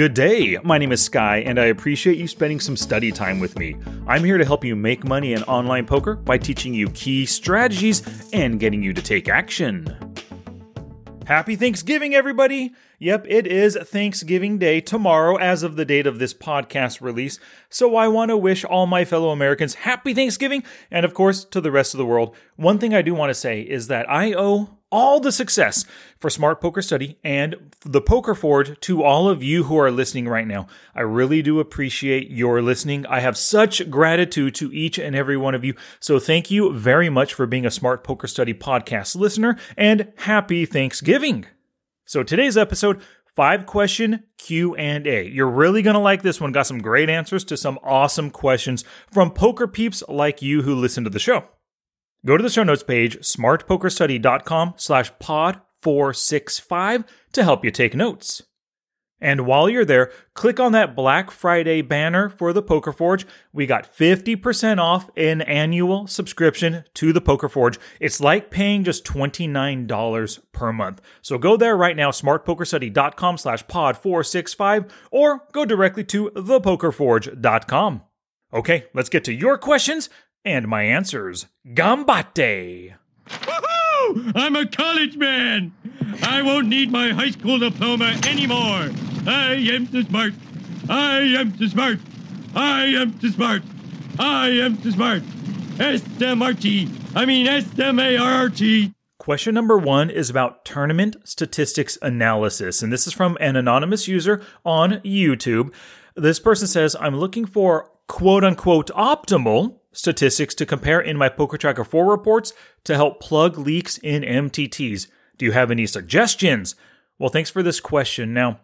Good day. My name is Sky, and I appreciate you spending some study time with me. I'm here to help you make money in online poker by teaching you key strategies and getting you to take action. Happy Thanksgiving, everybody! Yep, it is Thanksgiving Day tomorrow as of the date of this podcast release. So I want to wish all my fellow Americans happy Thanksgiving and, of course, to the rest of the world. One thing I do want to say is that I owe all the success for Smart Poker Study and the Poker Forge to all of you who are listening right now. I really do appreciate your listening. I have such gratitude to each and every one of you. So thank you very much for being a Smart Poker Study podcast listener and happy Thanksgiving. So today's episode five question q&a you're really going to like this one got some great answers to some awesome questions from poker peeps like you who listen to the show Go to the show notes page, smartpokerstudy.com slash pod 465 to help you take notes. And while you're there, click on that Black Friday banner for the Poker Forge. We got 50% off an annual subscription to the Poker Forge. It's like paying just $29 per month. So go there right now, smartpokerstudy.com slash pod 465, or go directly to thepokerforge.com. Okay, let's get to your questions and my answers. Gambate! Woohoo! I'm a college man! I won't need my high school diploma anymore! I am too smart! I am too smart! I am too smart! I am too smart! S-M-R-T! I mean S-M-A-R-R-T! Question number one is about tournament statistics analysis, and this is from an anonymous user on YouTube. This person says, I'm looking for quote unquote optimal statistics to compare in my Poker Tracker 4 reports to help plug leaks in MTTs. Do you have any suggestions? Well, thanks for this question. Now,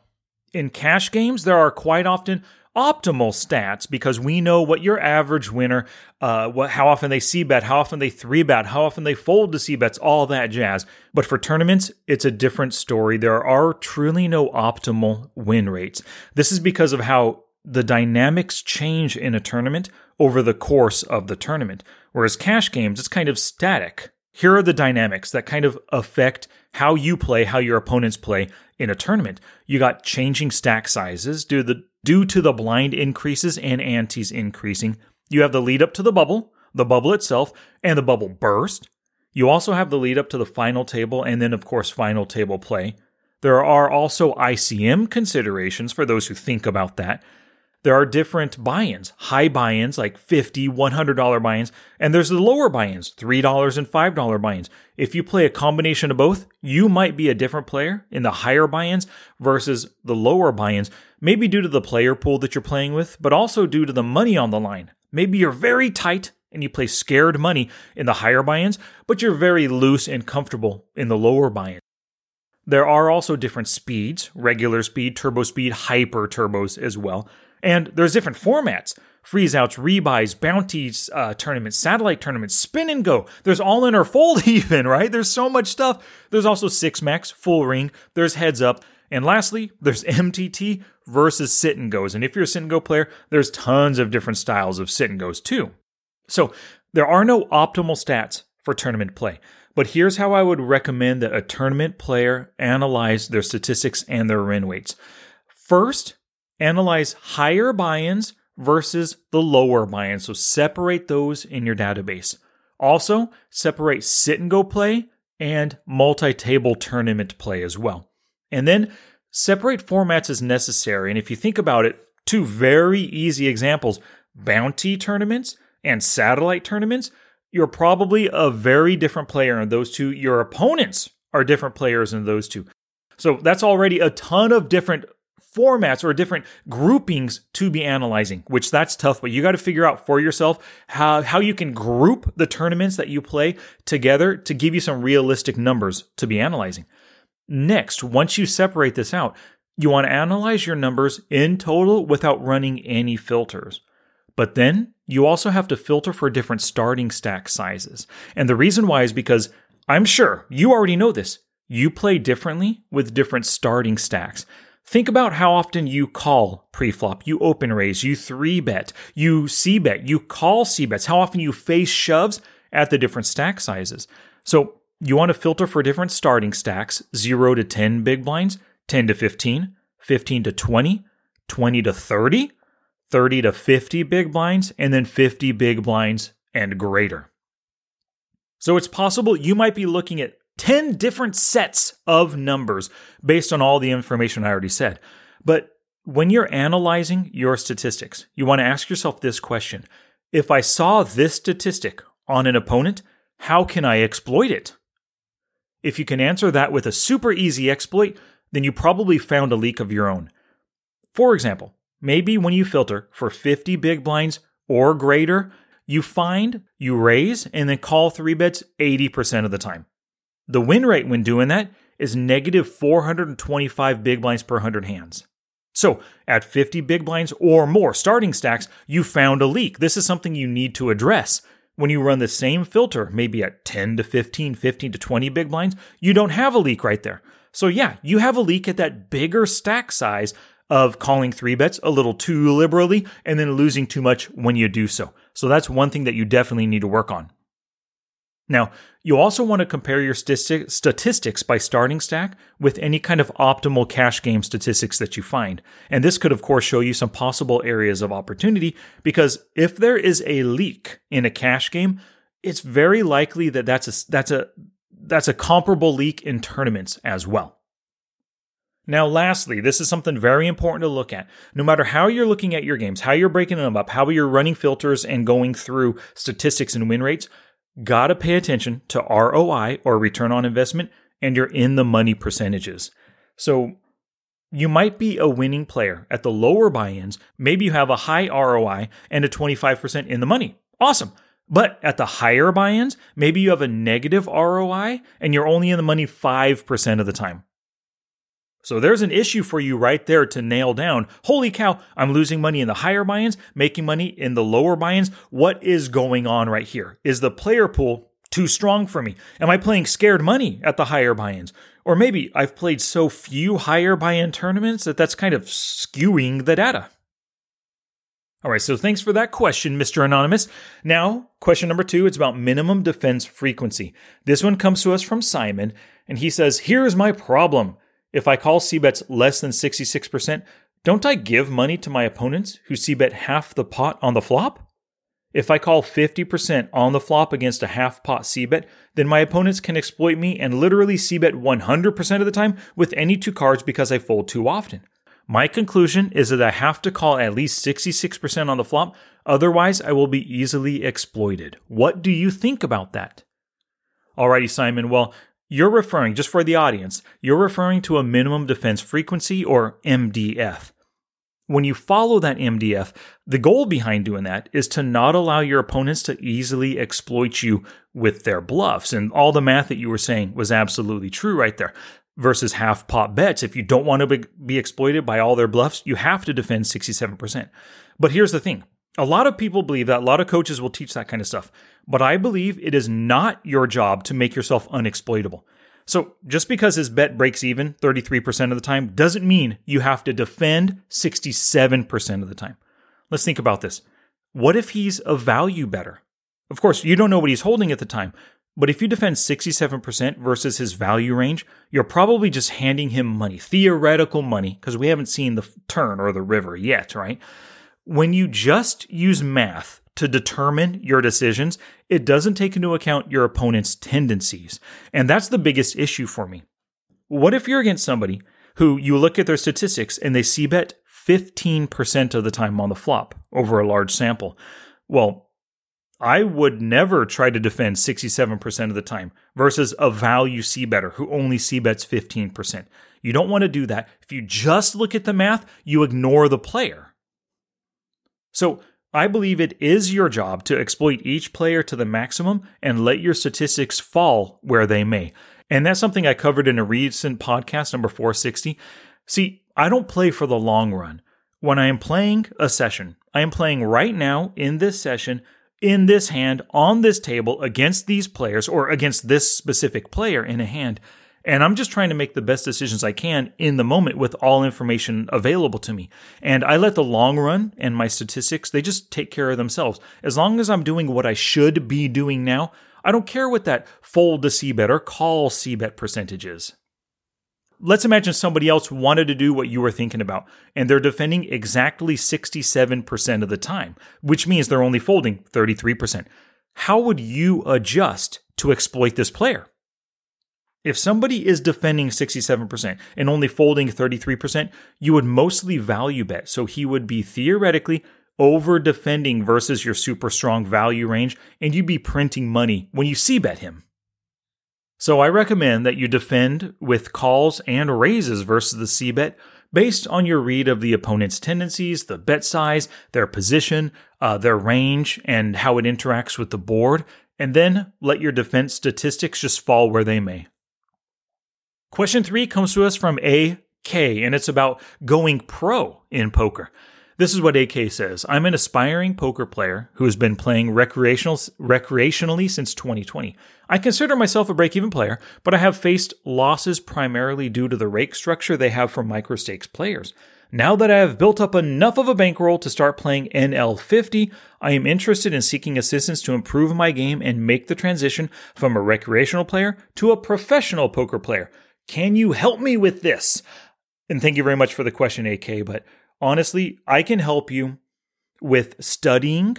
in cash games, there are quite often optimal stats because we know what your average winner, uh, what how often they C bet, how often they three bet, how often they fold to C bets, all that jazz. But for tournaments, it's a different story. There are truly no optimal win rates. This is because of how the dynamics change in a tournament over the course of the tournament. Whereas cash games, it's kind of static. Here are the dynamics that kind of affect how you play, how your opponents play in a tournament. You got changing stack sizes due to the, due to the blind increases and antes increasing. You have the lead up to the bubble, the bubble itself, and the bubble burst. You also have the lead up to the final table and then, of course, final table play. There are also ICM considerations for those who think about that there are different buy-ins. High buy-ins like $50 $100 buy-ins and there's the lower buy-ins $3 and $5 buy-ins. If you play a combination of both you might be a different player in the higher buy-ins versus the lower buy-ins maybe due to the player pool that you're playing with but also due to the money on the line. Maybe you're very tight and you play scared money in the higher buy-ins but you're very loose and comfortable in the lower buy-ins. There are also different speeds regular speed turbo speed hyper turbos as well and there's different formats freeze outs, rebuys, bounties, uh, tournaments, satellite tournaments, spin and go. There's all in or fold, even, right? There's so much stuff. There's also six max, full ring, there's heads up. And lastly, there's MTT versus sit and goes. And if you're a sit and go player, there's tons of different styles of sit and goes too. So there are no optimal stats for tournament play. But here's how I would recommend that a tournament player analyze their statistics and their win rates. First, analyze higher buy ins versus the lower buy ins. So separate those in your database. Also, separate sit and go play and multi table tournament play as well. And then separate formats as necessary. And if you think about it, two very easy examples bounty tournaments and satellite tournaments. You're probably a very different player in those two. Your opponents are different players in those two. So that's already a ton of different formats or different groupings to be analyzing, which that's tough, but you got to figure out for yourself how, how you can group the tournaments that you play together to give you some realistic numbers to be analyzing. Next, once you separate this out, you want to analyze your numbers in total without running any filters. But then you also have to filter for different starting stack sizes. And the reason why is because I'm sure you already know this. You play differently with different starting stacks. Think about how often you call preflop, you open raise, you three bet, you c bet, you call c bets, how often you face shoves at the different stack sizes. So you want to filter for different starting stacks 0 to 10 big blinds, 10 to 15, 15 to 20, 20 to 30, 30 to 50 big blinds, and then 50 big blinds and greater. So it's possible you might be looking at 10 different sets of numbers based on all the information I already said. But when you're analyzing your statistics, you want to ask yourself this question If I saw this statistic on an opponent, how can I exploit it? If you can answer that with a super easy exploit, then you probably found a leak of your own. For example, maybe when you filter for 50 big blinds or greater, you find you raise and then call three bets 80% of the time. The win rate when doing that is negative 425 big blinds per 100 hands. So, at 50 big blinds or more starting stacks, you found a leak. This is something you need to address. When you run the same filter, maybe at 10 to 15, 15 to 20 big blinds, you don't have a leak right there. So, yeah, you have a leak at that bigger stack size of calling three bets a little too liberally and then losing too much when you do so. So, that's one thing that you definitely need to work on. Now, you also want to compare your statistics by starting stack with any kind of optimal cash game statistics that you find. And this could, of course, show you some possible areas of opportunity because if there is a leak in a cash game, it's very likely that that's a, that's a, that's a comparable leak in tournaments as well. Now, lastly, this is something very important to look at. No matter how you're looking at your games, how you're breaking them up, how you're running filters and going through statistics and win rates, Gotta pay attention to ROI or return on investment and you're in the money percentages. So you might be a winning player at the lower buy ins. Maybe you have a high ROI and a 25% in the money. Awesome. But at the higher buy ins, maybe you have a negative ROI and you're only in the money 5% of the time. So there's an issue for you right there to nail down. Holy cow, I'm losing money in the higher buy-ins, making money in the lower buy-ins. What is going on right here? Is the player pool too strong for me? Am I playing scared money at the higher buy-ins? Or maybe I've played so few higher buy-in tournaments that that's kind of skewing the data. All right, so thanks for that question, Mr. Anonymous. Now, question number two, it's about minimum defense frequency. This one comes to us from Simon, and he says, Here's my problem. If I call C bets less than 66%, don't I give money to my opponents who C bet half the pot on the flop? If I call 50% on the flop against a half pot C bet, then my opponents can exploit me and literally C bet 100% of the time with any two cards because I fold too often. My conclusion is that I have to call at least 66% on the flop, otherwise, I will be easily exploited. What do you think about that? Alrighty, Simon. Well, you're referring, just for the audience, you're referring to a minimum defense frequency or MDF. When you follow that MDF, the goal behind doing that is to not allow your opponents to easily exploit you with their bluffs. And all the math that you were saying was absolutely true right there. Versus half pot bets. If you don't want to be exploited by all their bluffs, you have to defend 67%. But here's the thing a lot of people believe that a lot of coaches will teach that kind of stuff, but I believe it is not your job to make yourself unexploitable. So just because his bet breaks even 33% of the time doesn't mean you have to defend 67% of the time. Let's think about this. What if he's a value better? Of course, you don't know what he's holding at the time, but if you defend 67% versus his value range, you're probably just handing him money, theoretical money, because we haven't seen the turn or the river yet, right? When you just use math to determine your decisions, it doesn't take into account your opponent's tendencies. And that's the biggest issue for me. What if you're against somebody who you look at their statistics and they C bet 15% of the time on the flop over a large sample? Well, I would never try to defend 67% of the time versus a value C better who only C bets 15%. You don't want to do that. If you just look at the math, you ignore the player. So I believe it is your job to exploit each player to the maximum and let your statistics fall where they may. And that's something I covered in a recent podcast, number 460. See, I don't play for the long run. When I am playing a session, I am playing right now in this session, in this hand, on this table, against these players, or against this specific player in a hand. And I'm just trying to make the best decisions I can in the moment with all information available to me. And I let the long run and my statistics, they just take care of themselves. As long as I'm doing what I should be doing now, I don't care what that fold to C bet or call C bet percentage is. let's imagine somebody else wanted to do what you were thinking about, and they're defending exactly 67% of the time, which means they're only folding 33%. How would you adjust to exploit this player? If somebody is defending 67% and only folding 33%, you would mostly value bet. So he would be theoretically over defending versus your super strong value range, and you'd be printing money when you C bet him. So I recommend that you defend with calls and raises versus the C bet based on your read of the opponent's tendencies, the bet size, their position, uh, their range, and how it interacts with the board, and then let your defense statistics just fall where they may. Question three comes to us from AK, and it's about going pro in poker. This is what AK says I'm an aspiring poker player who has been playing recreational, recreationally since 2020. I consider myself a break even player, but I have faced losses primarily due to the rake structure they have for microstakes players. Now that I have built up enough of a bankroll to start playing NL50, I am interested in seeking assistance to improve my game and make the transition from a recreational player to a professional poker player. Can you help me with this? And thank you very much for the question, AK. But honestly, I can help you with studying,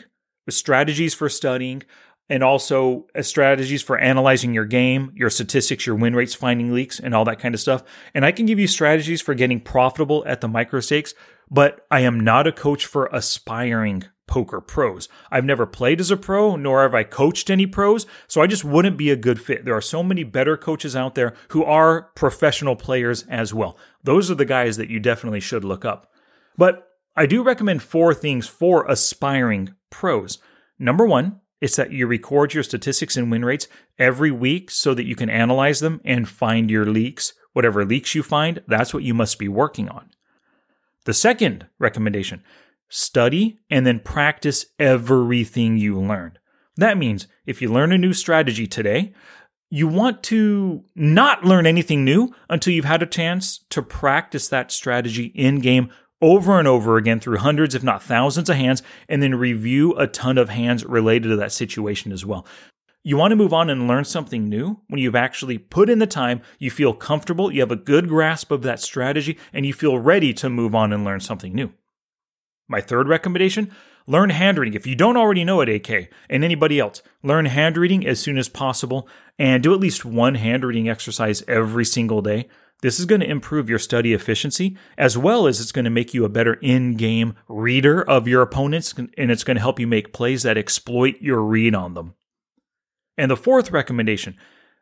strategies for studying, and also uh, strategies for analyzing your game, your statistics, your win rates, finding leaks, and all that kind of stuff. And I can give you strategies for getting profitable at the micro stakes, but I am not a coach for aspiring poker pros. I've never played as a pro, nor have I coached any pros, so I just wouldn't be a good fit. There are so many better coaches out there who are professional players as well. Those are the guys that you definitely should look up. But I do recommend four things for aspiring pros. Number one, it's that you record your statistics and win rates every week so that you can analyze them and find your leaks. Whatever leaks you find, that's what you must be working on. The second recommendation study and then practice everything you learned. That means if you learn a new strategy today, you want to not learn anything new until you've had a chance to practice that strategy in game over and over again through hundreds, if not thousands of hands, and then review a ton of hands related to that situation as well. You want to move on and learn something new when you've actually put in the time, you feel comfortable, you have a good grasp of that strategy, and you feel ready to move on and learn something new. My third recommendation learn hand reading. If you don't already know it, AK, and anybody else, learn hand reading as soon as possible and do at least one hand reading exercise every single day. This is going to improve your study efficiency as well as it's going to make you a better in game reader of your opponents and it's going to help you make plays that exploit your read on them. And the fourth recommendation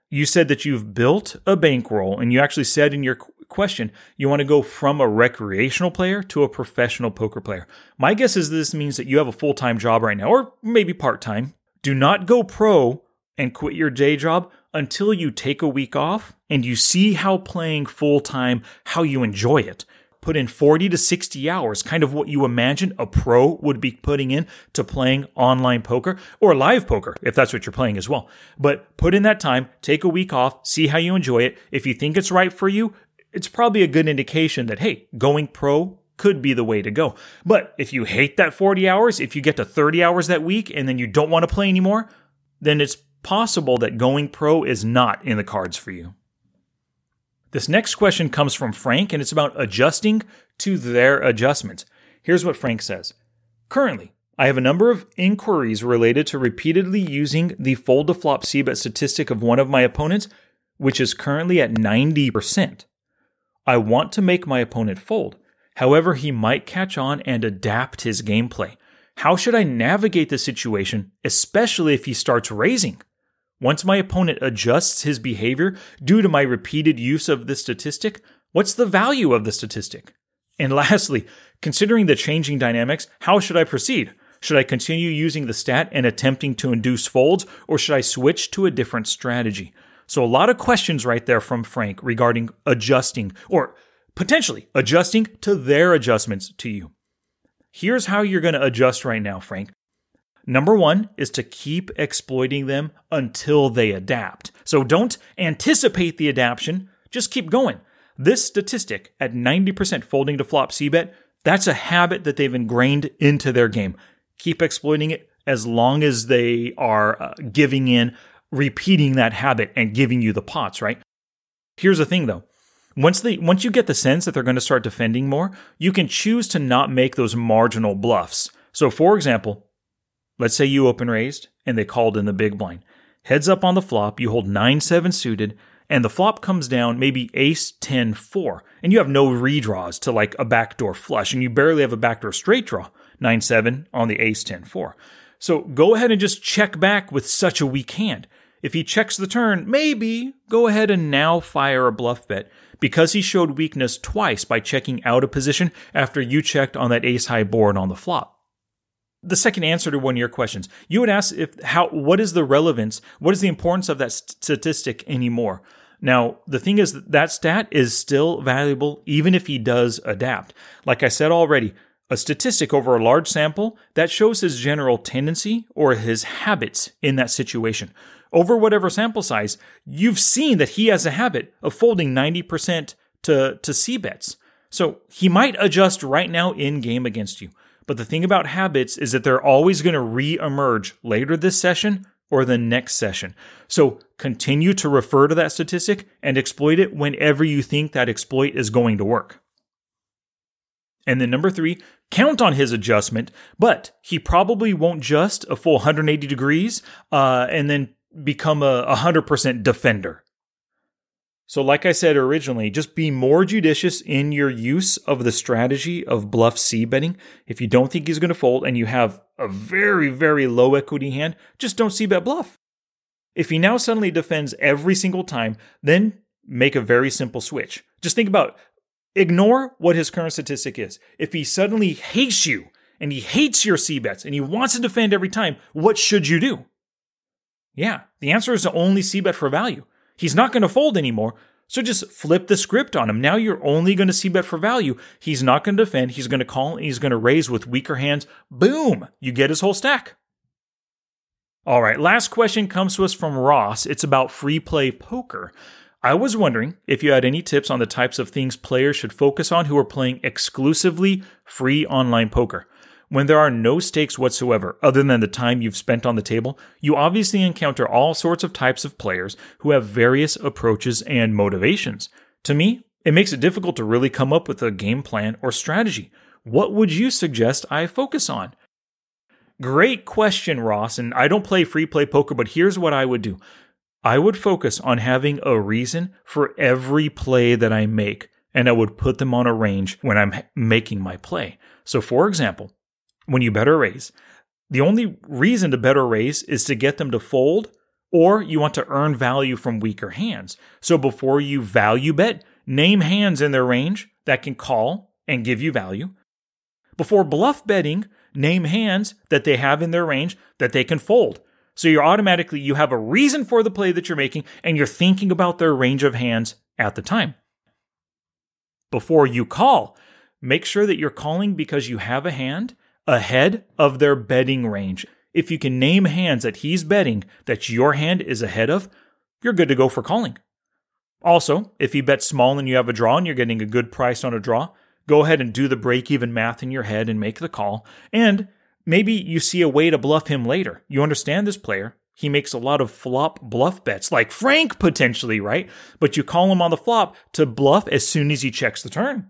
you said that you've built a bankroll and you actually said in your question you want to go from a recreational player to a professional poker player. My guess is this means that you have a full time job right now, or maybe part time. Do not go pro and quit your day job until you take a week off and you see how playing full time, how you enjoy it. Put in 40 to 60 hours, kind of what you imagine a pro would be putting in to playing online poker or live poker, if that's what you're playing as well. But put in that time, take a week off, see how you enjoy it. If you think it's right for you, it's probably a good indication that, hey, going pro could be the way to go. But if you hate that 40 hours, if you get to 30 hours that week and then you don't want to play anymore, then it's possible that going pro is not in the cards for you. This next question comes from Frank, and it's about adjusting to their adjustments. Here's what Frank says Currently, I have a number of inquiries related to repeatedly using the fold to flop CBET statistic of one of my opponents, which is currently at 90%. I want to make my opponent fold. However, he might catch on and adapt his gameplay. How should I navigate the situation, especially if he starts raising? Once my opponent adjusts his behavior due to my repeated use of this statistic, what's the value of the statistic? And lastly, considering the changing dynamics, how should I proceed? Should I continue using the stat and attempting to induce folds, or should I switch to a different strategy? So, a lot of questions right there from Frank regarding adjusting or potentially adjusting to their adjustments to you. Here's how you're going to adjust right now, Frank. Number one is to keep exploiting them until they adapt. So don't anticipate the adaptation, just keep going. This statistic at 90% folding to flop CBET, that's a habit that they've ingrained into their game. Keep exploiting it as long as they are uh, giving in, repeating that habit and giving you the pots, right? Here's the thing though Once they once you get the sense that they're going to start defending more, you can choose to not make those marginal bluffs. So for example, let's say you open raised and they called in the big blind. Heads up on the flop, you hold 9-7 suited, and the flop comes down maybe ace 10 4 and you have no redraws to like a backdoor flush and you barely have a backdoor straight draw. 9 7 on the ace 10 4 so go ahead and just check back with such a weak hand. If he checks the turn maybe go ahead and now fire a bluff bet. Because he showed weakness twice by checking out of position after you checked on that ace high board on the flop the second answer to one of your questions. You would ask if how what is the relevance, what is the importance of that statistic anymore? Now, the thing is that, that stat is still valuable even if he does adapt. Like I said already, a statistic over a large sample that shows his general tendency or his habits in that situation. Over whatever sample size, you've seen that he has a habit of folding 90% to, to C bets. So he might adjust right now in game against you. But the thing about habits is that they're always going to re emerge later this session or the next session. So continue to refer to that statistic and exploit it whenever you think that exploit is going to work. And then number three, count on his adjustment, but he probably won't just a full 180 degrees uh, and then become a 100% defender. So, like I said originally, just be more judicious in your use of the strategy of bluff C betting. If you don't think he's going to fold and you have a very, very low equity hand, just don't C bet bluff. If he now suddenly defends every single time, then make a very simple switch. Just think about ignore what his current statistic is. If he suddenly hates you and he hates your C bets and he wants to defend every time, what should you do? Yeah, the answer is to only C bet for value. He's not going to fold anymore. So just flip the script on him. Now you're only going to C bet for value. He's not going to defend. He's going to call and he's going to raise with weaker hands. Boom! You get his whole stack. All right, last question comes to us from Ross. It's about free play poker. I was wondering if you had any tips on the types of things players should focus on who are playing exclusively free online poker. When there are no stakes whatsoever other than the time you've spent on the table, you obviously encounter all sorts of types of players who have various approaches and motivations. To me, it makes it difficult to really come up with a game plan or strategy. What would you suggest I focus on? Great question, Ross. And I don't play free play poker, but here's what I would do I would focus on having a reason for every play that I make, and I would put them on a range when I'm making my play. So, for example, when you bet or raise. The only reason to bet or raise is to get them to fold, or you want to earn value from weaker hands. So before you value bet, name hands in their range that can call and give you value. Before bluff betting, name hands that they have in their range that they can fold. So you're automatically, you have a reason for the play that you're making and you're thinking about their range of hands at the time. Before you call, make sure that you're calling because you have a hand ahead of their betting range. If you can name hands that he's betting that your hand is ahead of, you're good to go for calling. Also, if he bets small and you have a draw and you're getting a good price on a draw, go ahead and do the break even math in your head and make the call. And maybe you see a way to bluff him later. You understand this player. He makes a lot of flop bluff bets, like Frank potentially, right? But you call him on the flop to bluff as soon as he checks the turn.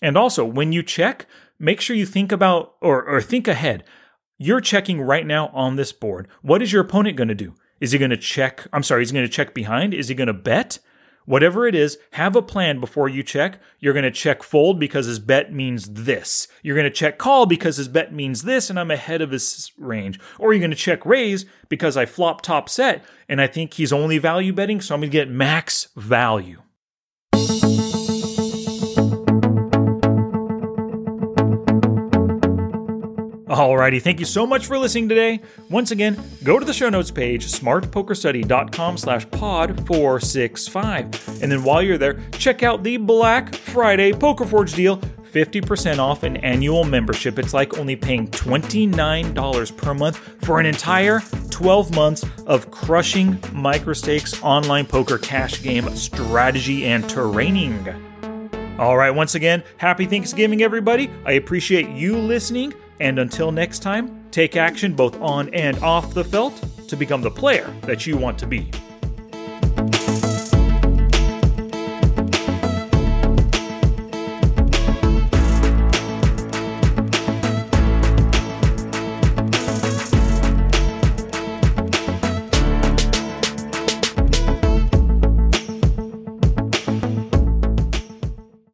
And also, when you check, make sure you think about or, or think ahead. You're checking right now on this board. What is your opponent going to do? Is he going to check? I'm sorry, he's going to check behind? Is he going to bet? Whatever it is, have a plan before you check. You're going to check fold because his bet means this. You're going to check call because his bet means this and I'm ahead of his range. Or you're going to check raise because I flop top set and I think he's only value betting, so I'm going to get max value. Alrighty, thank you so much for listening today. Once again, go to the show notes page, smartpokerstudy.com slash pod 465. And then while you're there, check out the Black Friday Poker Forge deal. 50% off an annual membership. It's like only paying $29 per month for an entire 12 months of crushing microstakes online poker cash game strategy and training. All right, once again, happy Thanksgiving, everybody. I appreciate you listening. And until next time, take action both on and off the felt to become the player that you want to be.